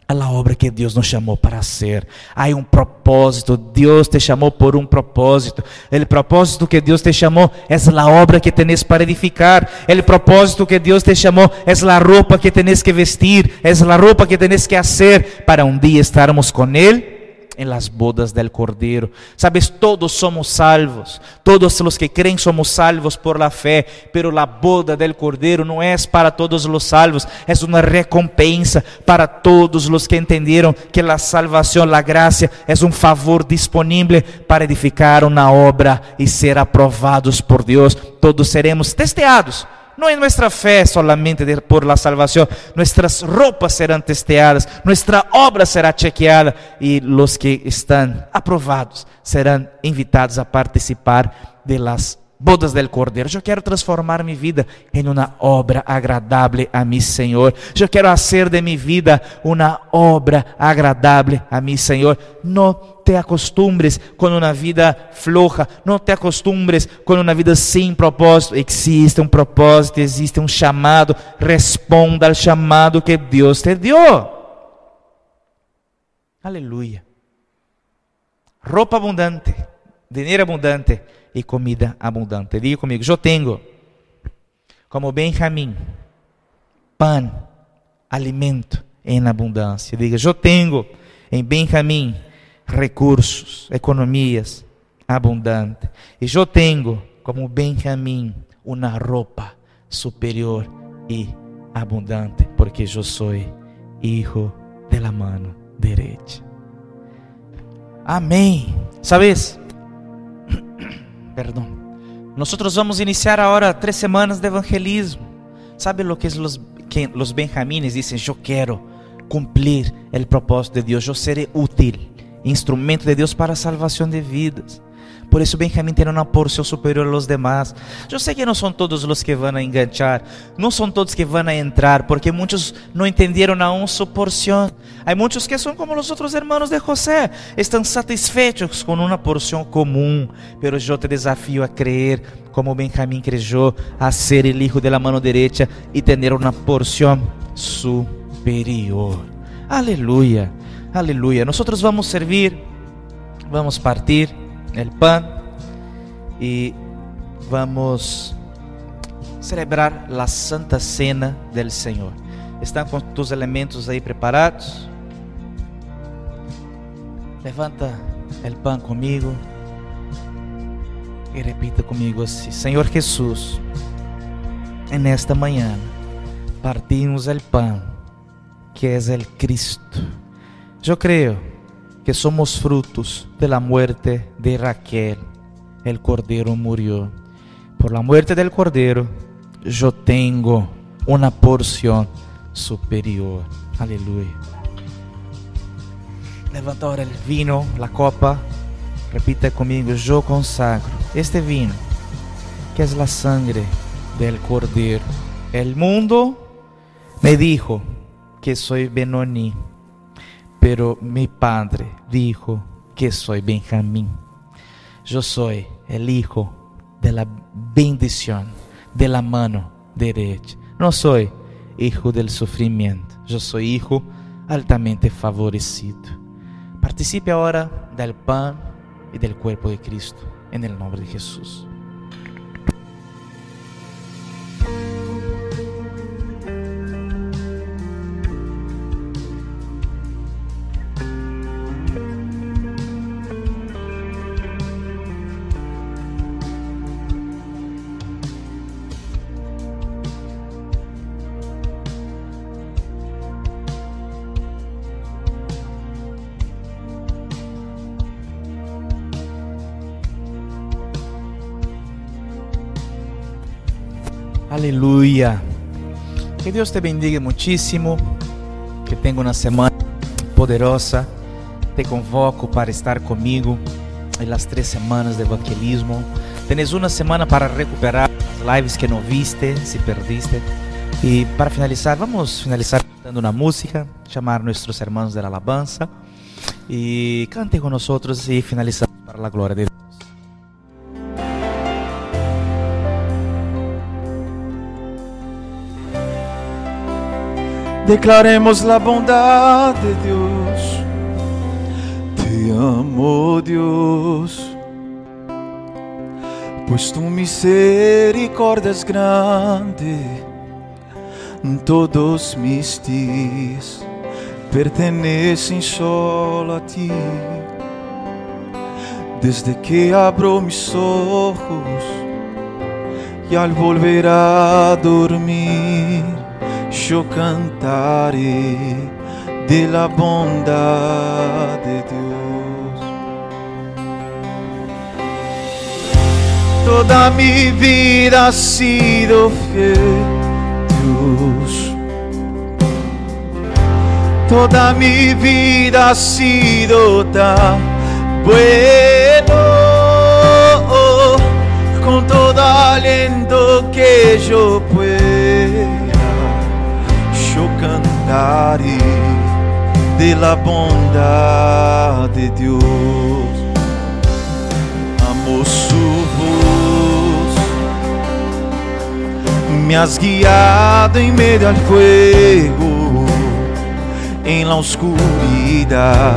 a obra que Deus nos chamou para ser. Há um propósito, Deus te chamou por um propósito. O propósito que Deus te chamou é a obra que tens para edificar. O propósito que Deus te chamou é a roupa que tens que vestir, é a roupa que tens que fazer para um dia estarmos com Ele en las bodas del Cordero. Sabes, todos somos salvos, todos los que creen somos salvos por la fe, pero la boda del Cordero no es para todos los salvos, es una recompensa para todos los que entendieron que la salvación, la gracia, es un favor disponible para edificar una obra y ser aprobados por Dios. Todos seremos testeados não é nossa fé solamente por la salvação, nossas roupas serão testeadas, nossa obra será chequeada e os que estão aprovados serão invitados a participar de las bodas del Cordeiro. Eu quero transformar minha vida em uma obra agradável a mim, Senhor. Eu quero fazer de minha vida uma obra agradável a mim, Senhor. Não te acostumbres com uma vida floja, não te acostumbres com uma vida sem propósito. Existe um propósito, existe um chamado. Responda ao chamado que Deus te deu. Aleluia. Roupa abundante, dinheiro abundante e comida abundante. Diga comigo, eu tenho, como Benjamim, pan, alimento em abundância. Diga, eu tenho em Benjamim recursos, economias abundantes. E eu tenho, como Benjamim, uma roupa superior e abundante, porque eu sou hijo de la mano derecha. Amém. Sabes? [COUGHS] perdão. Nosotros vamos iniciar ahora tres semanas de evangelismo. ¿Sabe lo que los, que benjamines dicen? Yo quiero cumplir el propósito de Dios, yo seré útil, instrumento de Dios para salvación de vidas. Por isso Benjamim tem uma porção superior aos demais. Eu sei que não são todos os que vão enganchar, não são todos que vão entrar, porque muitos não entenderam aún sua porção. Há muitos que são como os outros irmãos de José, estão satisfeitos com uma porção comum, mas eu te desafio a crer como Benjamim creyó, a ser o hijo de la mano derecha e ter uma porção superior. Aleluia, aleluia. Nós vamos servir, vamos partir el pan y vamos celebrar la Santa Cena del Señor. ¿Están con tus elementos ahí preparados? Levanta el pan conmigo e repita comigo assim: Senhor Jesus, en esta manhã partimos el pan que es el Cristo. Eu creio que somos frutos de la muerte de Raquel. El cordero murió. Por la muerte del cordero, yo tengo una porción superior. Aleluya. Levanta ahora el vino, la copa. Repita conmigo, yo consagro este vino, que es la sangre del cordero. El mundo me dijo que soy Benoni pero mi padre dijo que soy Benjamín. Yo soy el hijo de la bendición de la mano derecha. No soy hijo del sufrimiento, yo soy hijo altamente favorecido. Participe ahora del pan y del cuerpo de Cristo en el nombre de Jesús. Aleluya. Que Dios te bendiga muchísimo. Que tenga una semana poderosa. Te convoco para estar comigo en las tres semanas de evangelismo. Tienes una semana para recuperar las lives que no viste, si perdiste. Y para finalizar, vamos a finalizar cantando una música, llamar a nuestros hermanos de la alabanza y cante con y finalizar para la gloria de Dios. Declaremos la bondad de Dios. Te amo, Dios, pues tu misericordia es grande. Todos mis días pertenecen solo a ti. Desde que abro mis ojos y al volver a dormir yo cantaré de la bondad de Dios. Toda mi vida ha sido fiel, Dios. Toda mi vida ha sido tan bueno, con todo aliento que yo pueda cantaré de la bondad de Dios. Amo su me has guiado en medio al fuego, en la oscuridad.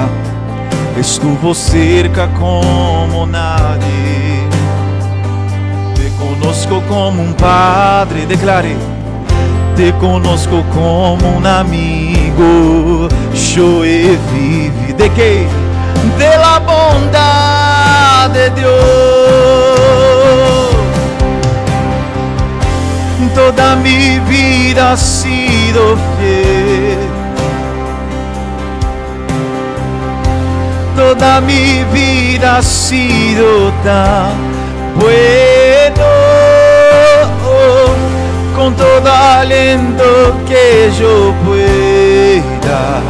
Estuvo cerca como nadie. Te como un padre, declaré te conozco como un amigo. Yo vivido de qué? De la bondad de Dios. Toda mi vida ha sido fiel. Toda mi vida ha sido tan buena con todo aliento que yo pueda,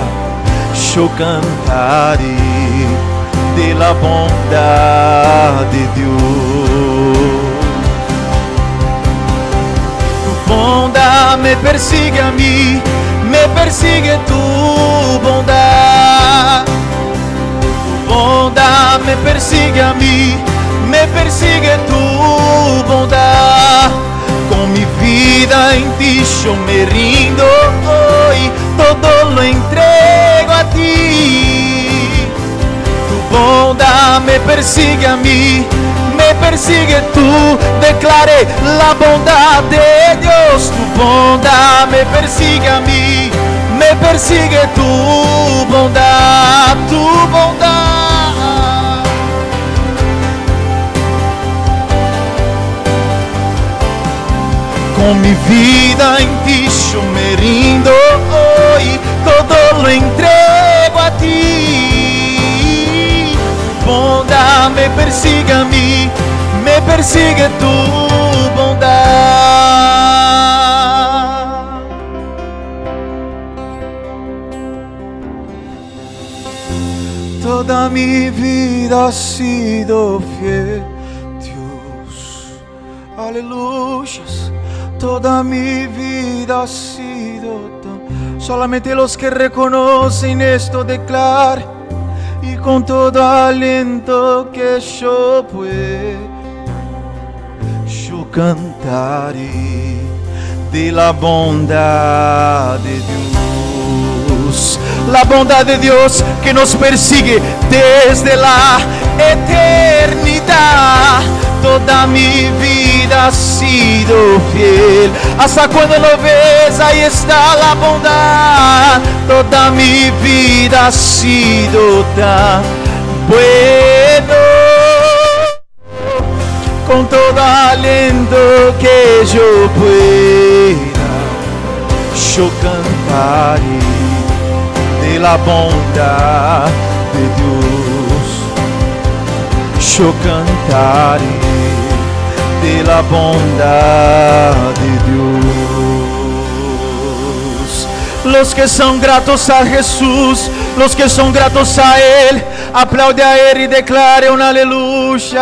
yo cantaré de la bondad de Dios. Tu bondad me persigue a mí, me persigue tu bondad. Tu bondad me persigue a mí, me persigue tu bondad. Mi vida en ti yo me rindo hoy, todo lo entrego a ti. Tu bondad me persigue a mí, me persigue tú. Declaré la bondad de Dios. Tu bondad me persigue a mí, me persigue tu bondad, tu bondad. Con mi vida en ti yo me rindo hoy, todo lo entrego a ti. Bondad me persigue a me persigue tu bondad. Toda mi vida sido fiel, Dios. Aleluyas. Toda mi vida ha sido tan... Solamente los que reconocen esto declaran y con todo aliento que yo puedo, yo cantaré de la bondad de Dios. La bondad de Dios que nos persigue desde la eternidad. Toda mi vida ha sido fiel. Hasta cuando lo ves, ahí está la bondad. Toda mi vida ha sido tan bueno. Con todo aliento que yo pueda, yo cantaré de la bondad de Dios. Yo cantaré de la bondad de Dios. Los que son gratos a Jesús, los que son gratos a Él, aplaude a Él y declare un aleluya.